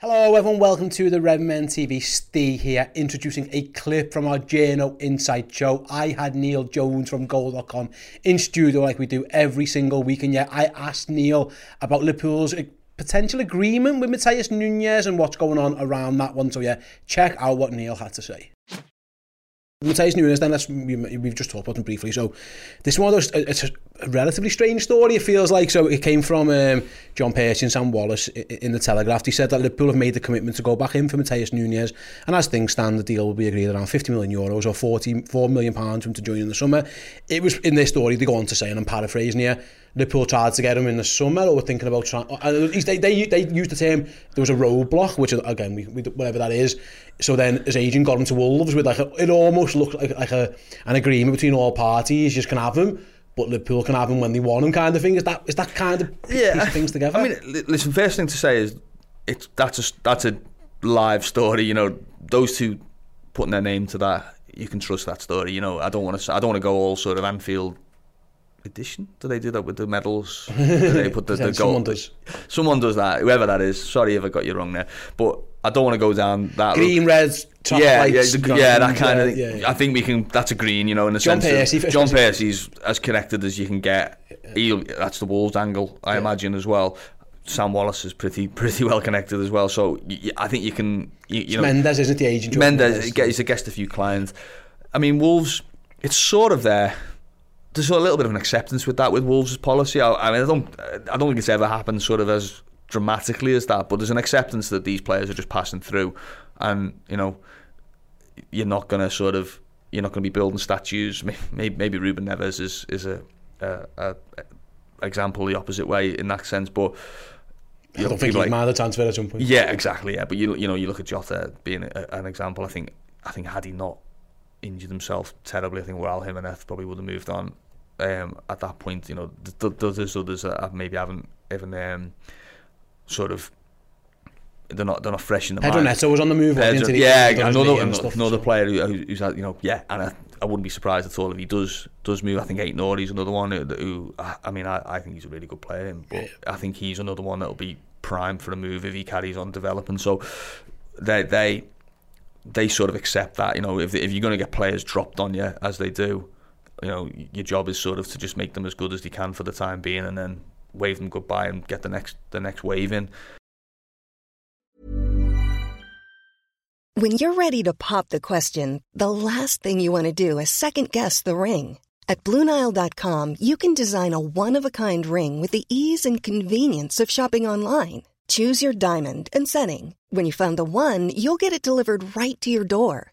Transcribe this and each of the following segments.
Hello everyone, welcome to the Redmen TV. Steve here, introducing a clip from our JNO Inside show. I had Neil Jones from Goal.com in studio like we do every single week. And yeah, I asked Neil about Liverpool's uh, potential agreement with Matheus Nunes and what's going on around that one. So yeah, check out what Neil had to say. Matthias Nunes, then let's, we, we've just talked about him briefly. So this one, those, it's a relatively strange story, it feels like. So it came from um, John Pearce and Sam Wallace in the Telegraph. He said that Liverpool have made the commitment to go back in for Matthias Nunes. And as things stand, the deal will be agreed around 50 million euros or 44 million pounds for him to join in the summer. It was in this story, they go on to say, and I'm paraphrasing here, Liverpool tried to get him in the summer or were thinking about trying... Uh, they, they, they used the term, there was a roadblock, which again, we, we, whatever that is, so then his agent got him to Wolves with like a, it almost looked like, like a, an agreement between all parties, you just can have him. But Liverpool can have him when they want him, kind of thing. Is that is that kind of yeah. piece of things together? I mean, listen. First thing to say is, it's that's a that's a live story. You know, those two putting their name to that, you can trust that story. You know, I don't want to I don't want to go all sort of Anfield edition? Do they do that with the medals? Do they put the, the Someone does. Someone does that. Whoever that is. Sorry if I got you wrong there. But I don't want to go down that. Green, route. red, top yeah, lights, yeah, green, yeah, that kind of. yeah, yeah. I think we can. That's a green, you know, in the John sense. Percy, of, John Percy's as connected as you can get. He'll, that's the Wolves angle, I Yeah. imagine as well. Sam Wallace is pretty pretty well connected as well. So I think you can. You, you know, Mendes isn't the agent. Jorge Mendes gets, gets a few clients. I mean, Wolves, it's sort of there. There's a little bit of an acceptance with that with Wolves' policy. I, I mean, I don't, I don't think it's ever happened sort of as dramatically as that, but there's an acceptance that these players are just passing through, and you know, you're not going to sort of, you're not going to be building statues. Maybe, maybe Ruben Neves is is a, a, a example the opposite way in that sense, but. I don't think he'd mind the transfer at some point. Yeah, exactly. Yeah, but you you know you look at Jota being a, an example. I think I think had he not injured himself terribly, I think Raul Jimenez probably would have moved on. Um, at that point, you know, th- th- there's others that maybe haven't even um, sort of they're not they're not fresh in the Pedro mind. Neto was on the move. Pedro- until he- yeah, he done his another another, another player who, who's had, you know, yeah, and I, I wouldn't be surprised at all if he does does move. I think Ait-Nouri's another one who, who I I mean, I, I think he's a really good player, but I think he's another one that'll be prime for a move if he carries on developing. So they they they sort of accept that, you know, if if you're going to get players dropped on you as they do, you know, your job is sort of to just make them as good as they can for the time being, and then wave them goodbye and get the next the next wave in. When you're ready to pop the question, the last thing you want to do is second guess the ring. At Bluenile.com, you can design a one of a kind ring with the ease and convenience of shopping online. Choose your diamond and setting. When you find the one, you'll get it delivered right to your door.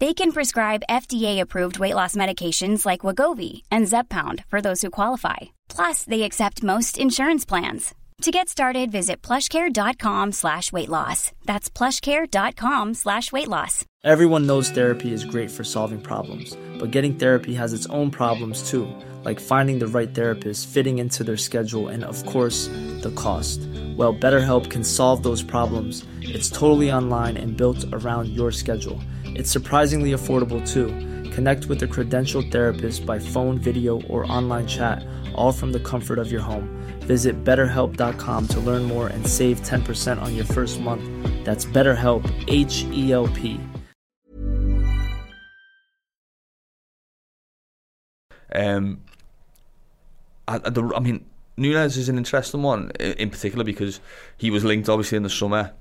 They can prescribe FDA-approved weight loss medications like Wegovy and Zepbound for those who qualify. Plus, they accept most insurance plans. To get started, visit plushcare.com slash weight loss. That's plushcare.com slash weight loss. Everyone knows therapy is great for solving problems, but getting therapy has its own problems too, like finding the right therapist, fitting into their schedule, and of course, the cost. Well, BetterHelp can solve those problems. It's totally online and built around your schedule. It's surprisingly affordable too. Connect with a credentialed therapist by phone, video, or online chat, all from the comfort of your home. Visit betterhelp.com to learn more and save 10% on your first month. That's BetterHelp, H E L P. Um, I, I, mean, Nunes is an interesting one in particular because he was linked obviously in the summer,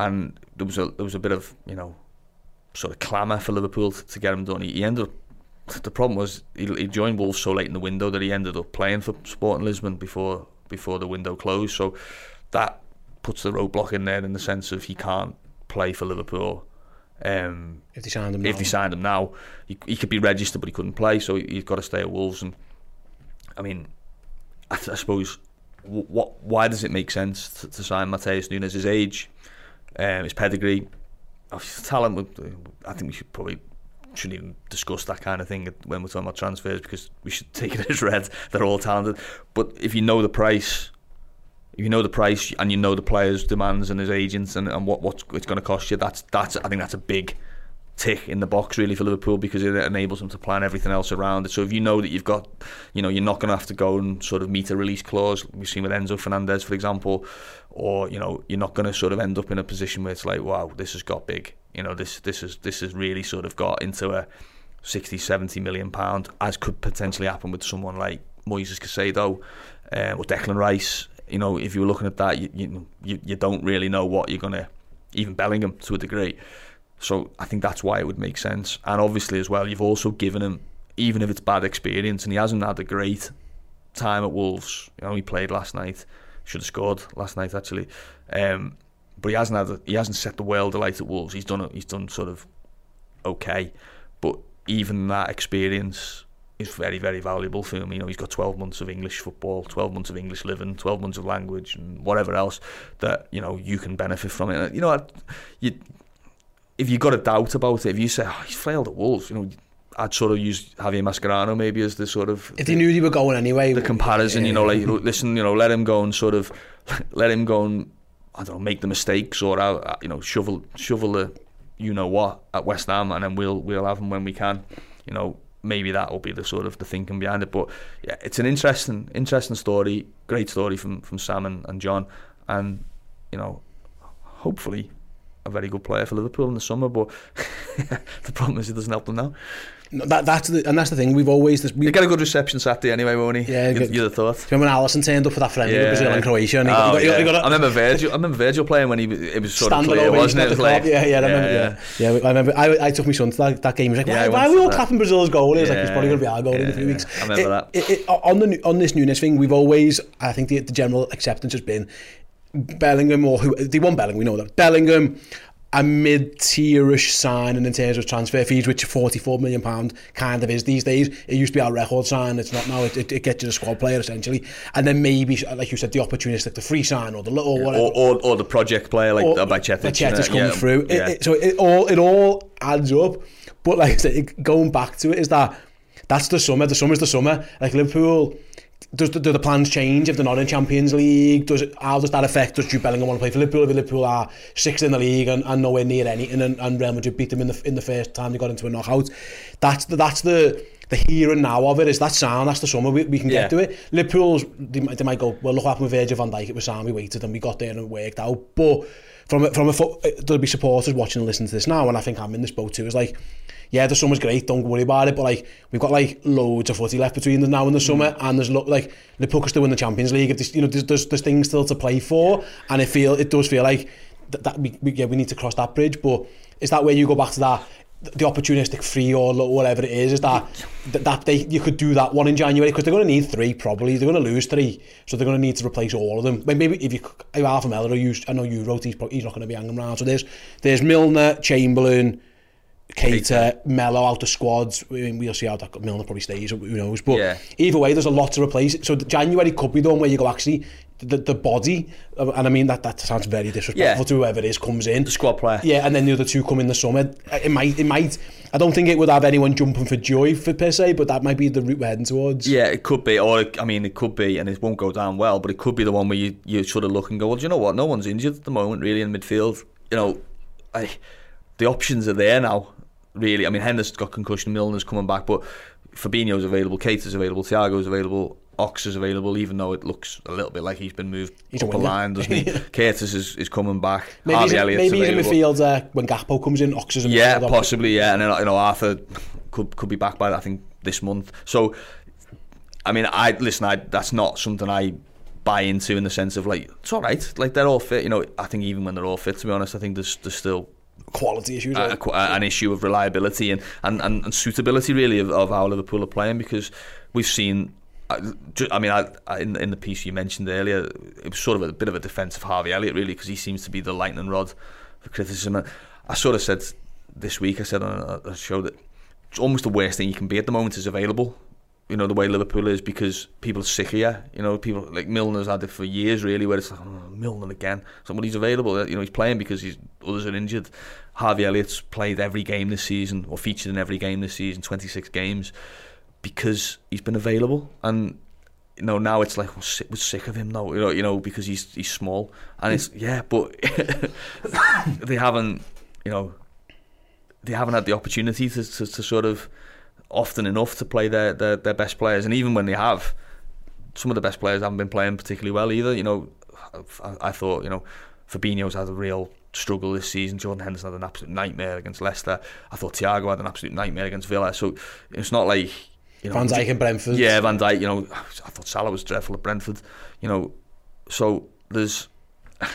and there was a there was a bit of you know sort of clamour for Liverpool to, to get him done. He, he, ended up. The problem was he, he joined Wolves so late in the window that he ended up playing for Sporting Lisbon before before the window closed. So that puts the roadblock in there in the sense of he can't play for Liverpool. Um, if they signed him, if now. they signed him now, he, he could be registered, but he couldn't play, so he, he's got to stay at Wolves. And I mean, I, I suppose what why does it make sense to, to sign Matheus Nunes? His age, um, his pedigree, Oh, obviously talent, I think we should probably shouldn't even discuss that kind of thing when we're talking about transfers because we should take it as read. They're all talented, but if you know the price, you know the price and you know the players' demands and his agents and, and what what it's going to cost you, that's that's I think that's a big tick in the box really for Liverpool because it enables them to plan everything else around it. So if you know that you've got, you know, you're not going to have to go and sort of meet a release clause. We've seen with Enzo Fernandez, for example, or you know, you're not going to sort of end up in a position where it's like, wow, this has got big. You know, this this is this has really sort of got into a 60, 70 million pound, as could potentially happen with someone like Moises Caicedo uh, or Declan Rice you know, if you were looking at that, you you you, don't really know what you're gonna, even Bellingham to a degree. So I think that's why it would make sense. And obviously as well, you've also given him, even if it's bad experience, and he hasn't had a great time at Wolves. You know, he played last night. Should have scored last night actually. Um, but he hasn't had a, he hasn't set the world alight at Wolves. He's done he's done sort of okay, but even that experience is very, very valuable for him. You know, he's got 12 months of English football, 12 months of English living, 12 months of language, and whatever else that you know you can benefit from it. You know, you if you've got a doubt about it, if you say oh, he's failed at Wolves, you know. I'd sort of use Javier Mascherano maybe as the sort of if they knew they were going anyway. The comparison, yeah. you know, like listen, you know, let him go and sort of let him go and I don't know, make the mistakes or uh, you know, shovel shovel the you know what at West Ham, and then we'll we'll have him when we can. You know, maybe that will be the sort of the thinking behind it. But yeah, it's an interesting, interesting story. Great story from from Sam and, and John, and you know, hopefully a very good player for Liverpool in the summer, but the problem is he doesn't help them now. No, that, that's the, and that's the thing, we've always... This, we get a good reception Saturday anyway, won't he? Yeah. You, you'd have thought. Do you remember when Alisson turned up for that friendly yeah. with Brazil and Croatia? And he, oh, he got, yeah. he got, a... I, remember Virgil, I remember Virgil playing when he it was sort of clear, wasn't it? Was like, yeah, yeah, I remember, yeah, yeah. yeah. I, remember, I, I took my son to that, that game, he was like, yeah, why, why are we all that. clapping Brazil's goal? He was yeah, like, it's probably going to be our goal yeah, in a few weeks. I remember it, that. It, it, on, the, on this newness thing, we've always, I think the, the general acceptance has been, Bellingham or who they won Bellingham. We know that Bellingham a mid-tierish signing in terms of transfer fees, which 44 million pound kind of is these days. It used to be our record sign. It's not now. It, it, it gets you a squad player essentially, and then maybe, like you said, the opportunistic, the free sign or the little yeah, whatever, or, or, or, the project player like or, Bajcetic. Bajcetic's coming yeah, through. Yeah. It, so it all it all adds up. But like I said, going back to it is that that's the summer. The summer's the summer. Like Liverpool does do, do the plans change if they're not in Champions League? Does how does that affect? Does Jude Bellingham want to play for Liverpool? If Liverpool are sixth in the league and, and nowhere near anything, and, and Real Madrid beat them in the in the first time they got into a knockout, that's the, that's the the here and now of it is that sound, that's the summer we, we can yeah. get to it. Liverpool's, they, they might go, well look what happened with Virgil van Dijk, it was sound we waited and we got there and it worked out. But from, from a, eh, there'll be supporters watching and listening to this now and I think I'm in this boat too, is like, yeah, the summer's great, don't worry about it, but like we've got like loads of footy left between now and the summer, mm. and there's like the could still win the Champions League. If this, you know, there's, there's, there's things still to play for, and it feel it does feel like that, that we, we, yeah we need to cross that bridge. But is that where you go back to that? the opportunistic free or whatever it is, is that that they you could do that one in January because they're going to need three probably. They're going to lose three, so they're going to need to replace all of them. Maybe if you Alpha Miller, I know you wrote he's, he's not going to be hanging around. So there's there's Milner, Chamberlain, Keita, Melo out of squads. I mean, we'll see how that Milner probably stays, who knows. But yeah. either way, there's a lot to replace. So January could be the one where you go, actually, the, the body, uh, and I mean that that sounds very disrespectful Yeah. to whoever it is comes in. The squad player. Yeah, and then the other two come in the summer. It might, it might. I don't think it would have anyone jumping for joy for per se, but that might be the route we're heading towards. Yeah, it could be, or I mean, it could be, and it won't go down well. But it could be the one where you, you sort of look and go, well, do you know what? No one's injured at the moment, really, in midfield. You know, I, the options are there now. Really, I mean, Henderson's got concussion, Milner's coming back, but Fabinho's available, Keita's available, Thiago's available, Ox is available, even though it looks a little bit like he's been moved He's up a line, doesn't he? Curtis is, is coming back. Maybe Harvey he's, Elliott's maybe he's in midfield uh, when Gakpo comes in. Ox is in Yeah, possibly. Yeah, and then you know Arthur could could be back by I think this month. So, I mean, I listen. I that's not something I buy into in the sense of like it's all right. Like they're all fit. You know, I think even when they're all fit, to be honest, I think there's there's still Quality issues. a, a, an issue of reliability and, and, and, and suitability really of, of how Liverpool are playing because we've seen. Uh, I mean, I, I, in, in the piece you mentioned earlier, it was sort of a bit of a defence of Harvey Elliott, really, because he seems to be the lightning rod for criticism. And I sort of said this week, I said on a, a show that it's almost the worst thing you can be at the moment is available. You know the way Liverpool is because people are sick of you. You know people like Milner's had it for years really, where it's like oh, Milner again. Somebody's available. You know he's playing because he's others are injured. Harvey Elliott's played every game this season or featured in every game this season, 26 games, because he's been available. And you know now it's like we're sick, we're sick of him now. You know you know because he's he's small and it's yeah, but they haven't you know they haven't had the opportunity to, to, to sort of often enough to play their, their, their best players. And even when they have, some of the best players haven't been playing particularly well either. You know, I, I thought, you know, Fabinho's had a real struggle this season. Jordan Henderson had an absolute nightmare against Leicester. I thought Thiago had an absolute nightmare against Villa. So it's not like, you know. Van Dijk and Brentford. Yeah, Van Dijk, you know, I thought Salah was dreadful at Brentford. You know, so there's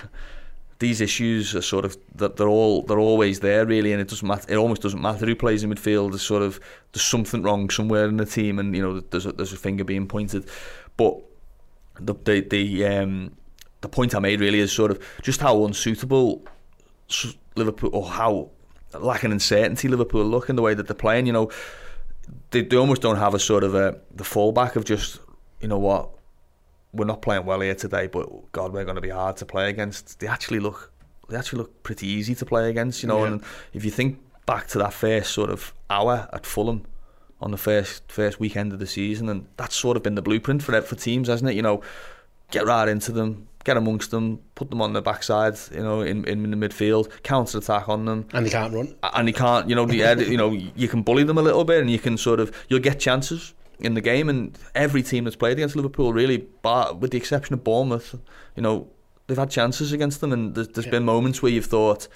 these issues are sort of that they're all they're always there really, and it doesn't matter. It almost doesn't matter who plays in midfield. There's sort of there's something wrong somewhere in the team, and you know there's a, there's a finger being pointed. But the the the um the point I made really is sort of just how unsuitable Liverpool or how lacking in certainty Liverpool look in the way that they're playing. You know, they they almost don't have a sort of a the fallback of just you know what we're not playing well here today, but God, we're going to be hard to play against. They actually look, they actually look pretty easy to play against, you know. Yeah. And if you think back to that first sort of hour at Fulham on the first first weekend of the season, and that's sort of been the blueprint for for teams, hasn't it? You know, get right into them, get amongst them, put them on the backside, you know, in in the midfield, counter attack on them, And they can't run. and you can't, you know, the, you know, you can bully them a little bit, and you can sort of, you'll get chances in the game, and every team that's played against Liverpool, really, bar, with the exception of Bournemouth, you know, they've had chances against them, and there's, there's Yeah. been moments where you've thought,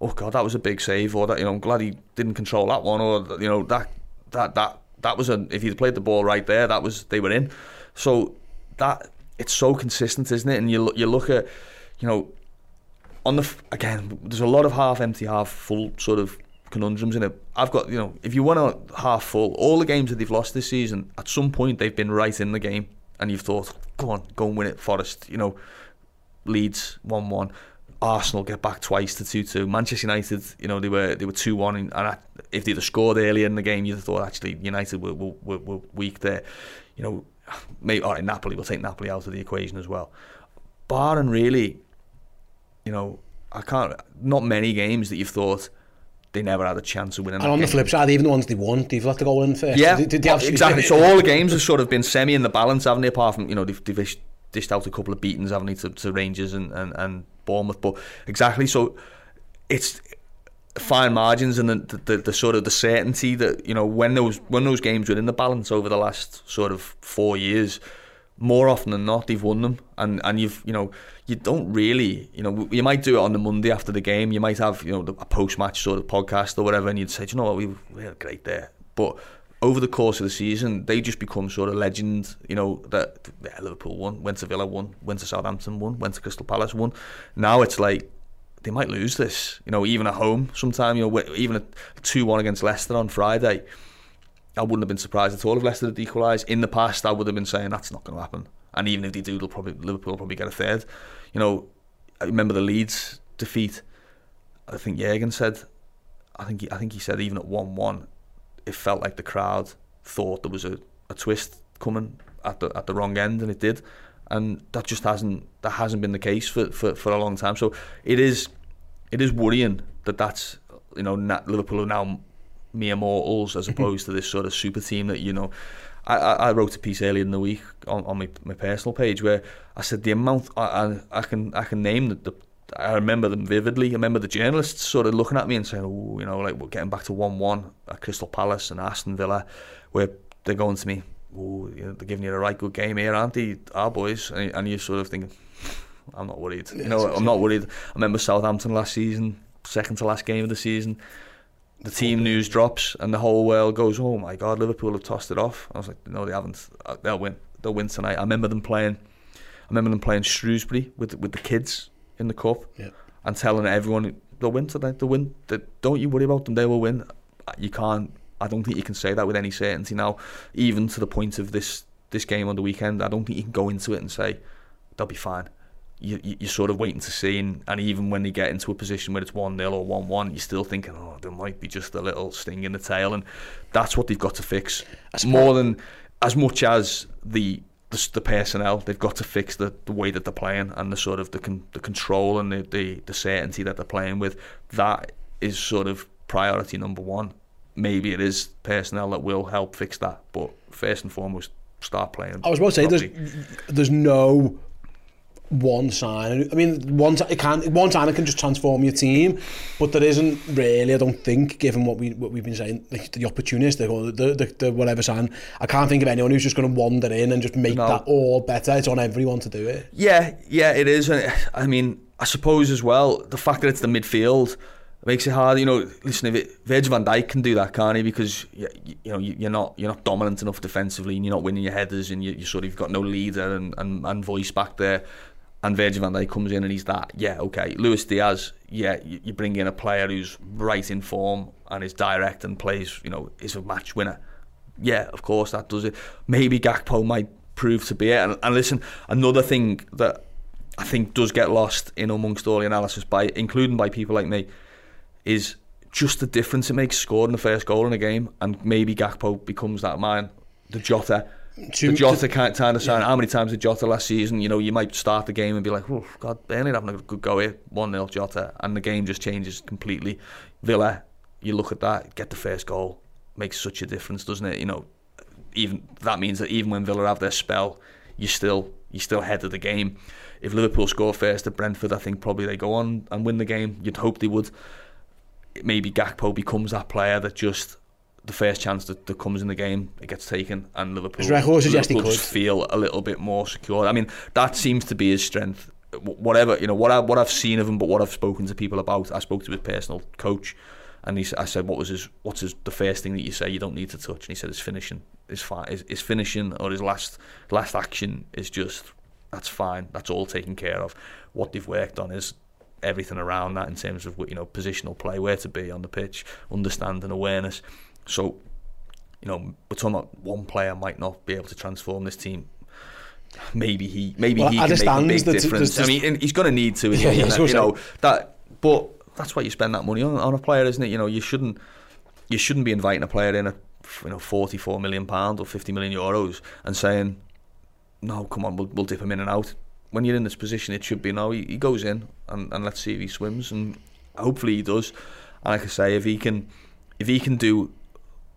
oh god, that was a big save, or that, you know, I'm glad he didn't control that one, or you know, that that that that was a, if he'd played the ball right there, that was they were in. So that it's so consistent, isn't it? And you you look at, you know, on the again, there's a lot of half empty, half full sort of conundrums in it. I've got you know, if you want to half full, all the games that they've lost this season, at some point they've been right in the game, and you've thought, go on, go and win it, Forest. You know, Leeds one one. Arsenal get back twice to two two. Manchester United, you know, they were they were two one, and I, if they'd have scored earlier in the game, you'd have thought actually United were, were, were weak there. You know, maybe all right, Napoli. We'll take Napoli out of the equation as well. Barring really, you know, I can't. Not many games that you've thought they never had a chance of winning. And on the flip side, even the ones they won, they've let the goal in first. Yeah, Did, did have exactly. So all the games have sort of been semi in the balance, haven't they? Apart from you know they've, they've dished out a couple of beatings, haven't they, to, to Rangers and, and, and Bournemouth. But exactly, so it's fine margins and the, the the sort of the certainty that you know when those when those games were in the balance over the last sort of four years. More often than not, they've won them, and and you've you know you don't really you know you might do it on the Monday after the game. You might have you know a post match sort of podcast or whatever, and you'd say, "Do you know what, we we had great there, but over the course of the season, they just become sort of legend. You know that yeah, Liverpool won, went to Villa won, went to Southampton won, went to Crystal Palace won. Now it's like they might lose this. You know, even at home, sometime. You know, even a two-one against Leicester on Friday. I wouldn't have been surprised at all if Leicester had equalised. In the past, I would have been saying that's not going to happen. And even if they do, they'll probably Liverpool will probably get a third. You know, I remember the Leeds defeat. I think Jurgen said, I think he, I think he said even at one-one, it felt like the crowd thought there was a, a twist coming at the at the wrong end, and it did. and that just hasn't that hasn't been the case for, for, for a long time. So it is it is worrying that that's you know Liverpool are now mere mortals as mm-hmm. opposed to this sort of super team that, you know, I, I wrote a piece earlier in the week on, on my, my personal page where I said the amount I, I, I can I can name the, the I remember them vividly. I remember the journalists sort of looking at me and saying, "Oh, you know, like we're getting back to one-one at Crystal Palace and Aston Villa, where they're going to me, oh, you know, they're giving you a right good game here, aren't they, our boys?" And, and you're sort of thinking, "I'm not worried." Yeah, you know, I'm not worried. I remember Southampton last season, second to last game of the season. The team news drops and the whole world goes, "Oh my God, Liverpool have tossed it off." I was like, "No, they haven't. Uh, they'll win. They'll win tonight." I remember them playing. I remember them playing Shrewsbury with with the kids in the cup yeah. and telling everyone they'll win tonight. They'll win. They, don't you worry about them. They will win. You can't. I don't think you can say that with any certainty now. Even to the point of this this game on the weekend, I don't think you can go into it and say they'll be fine. You, you, you're sort of waiting to see, and, and even when they get into a position where it's 1 0 or 1 1, you're still thinking, oh, there might be just a little sting in the tail. And that's what they've got to fix. More than as much as the the, the personnel. They've got to fix the, the way that they're playing and the sort of the con, the control and the, the the certainty that they're playing with. That is sort of priority number one. Maybe it is personnel that will help fix that, but first and foremost, start playing. I was about to say there's there's no one sign. I mean, one it can one sign can just transform your team, but there isn't really. I don't think, given what we what we've been saying, like the opportunistic or the, the, the whatever sign. I can't think of anyone who's just going to wander in and just make no. that all better. It's on everyone to do it. Yeah, yeah, it is. I mean, I suppose as well the fact that it's the midfield makes it hard. You know, listen, if it, Virgil van Dijk can do that, can't he? Because you, you know you're not you're not dominant enough defensively, and you're not winning your headers, and you, you sort of got no leader and, and, and voice back there and Virgil van Dijk comes in and he's that, yeah, okay. Luis Diaz, yeah, you, bring in a player who's right in form and is direct and plays, you know, is a match winner. Yeah, of course that does it. Maybe Gakpo might prove to be it. And, and listen, another thing that I think does get lost in amongst all the analysis by, including by people like me, is just the difference it makes scoring the first goal in a game, and maybe Gakpo becomes that man, the Jota to, the Jota can't kind of sign. Yeah. How many times did Jota last season? You know, you might start the game and be like, "Oh God, Burnley having a good go here, one 0 Jota," and the game just changes completely. Villa, you look at that, get the first goal, makes such a difference, doesn't it? You know, even that means that even when Villa have their spell, you still you still head of the game. If Liverpool score first at Brentford, I think probably they go on and win the game. You'd hope they would. Maybe Gakpo becomes that player that just the first chance that, that comes in the game, it gets taken, and Liverpool, Liverpool just feel a little bit more secure. I mean, that seems to be his strength. Whatever you know, what I what I've seen of him, but what I've spoken to people about, I spoke to his personal coach, and he, I said, "What was his? What's his? The first thing that you say you don't need to touch?" And he said, "His finishing is fine. His, his finishing or his last last action is just that's fine. That's all taken care of. What they've worked on is everything around that in terms of you know positional play, where to be on the pitch, understanding awareness." So, you know, we're talking about one player might not be able to transform this team. Maybe he, maybe well, he can make a big difference. I mean, he's going to need to, yeah, yeah, you know that. But that's why you spend that money on, on a player, isn't it? You know, you shouldn't, you shouldn't be inviting a player in at you know 44 million pound or 50 million euros and saying, no, come on, we'll, we'll dip him in and out. When you're in this position, it should be no. He, he goes in and, and let's see if he swims, and hopefully he does. And like I say, if he can, if he can do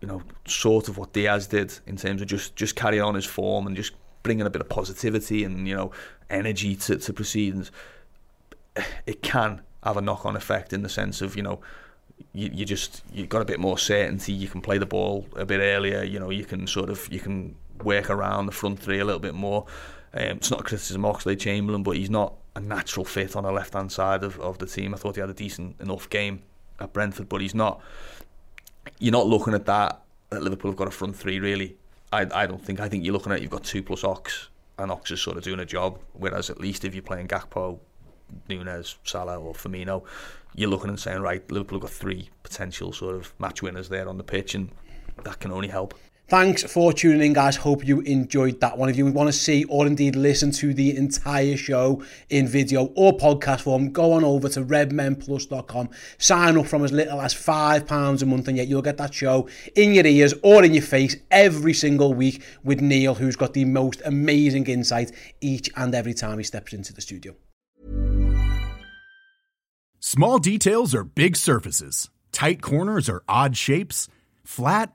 you know, sort of what Diaz did in terms of just just carrying on his form and just bringing a bit of positivity and you know energy to, to proceedings. It can have a knock on effect in the sense of you know you, you just you got a bit more certainty. You can play the ball a bit earlier. You know you can sort of you can work around the front three a little bit more. Um, it's not a criticism of Oxlade Chamberlain, but he's not a natural fit on the left hand side of, of the team. I thought he had a decent enough game at Brentford, but he's not you're not looking at that that Liverpool have got a front three really. I I don't think. I think you're looking at you've got two plus Ox, and Ox is sort of doing a job. Whereas at least if you're playing Gakpo, Nunez, Salah, or Firmino, you're looking and saying right, Liverpool have got three potential sort of match winners there on the pitch, and that can only help. Thanks for tuning in, guys. Hope you enjoyed that one. If you want to see or indeed listen to the entire show in video or podcast form, go on over to redmenplus.com. Sign up from as little as £5 a month, and yet you'll get that show in your ears or in your face every single week with Neil, who's got the most amazing insight each and every time he steps into the studio. Small details are big surfaces, tight corners are odd shapes, flat,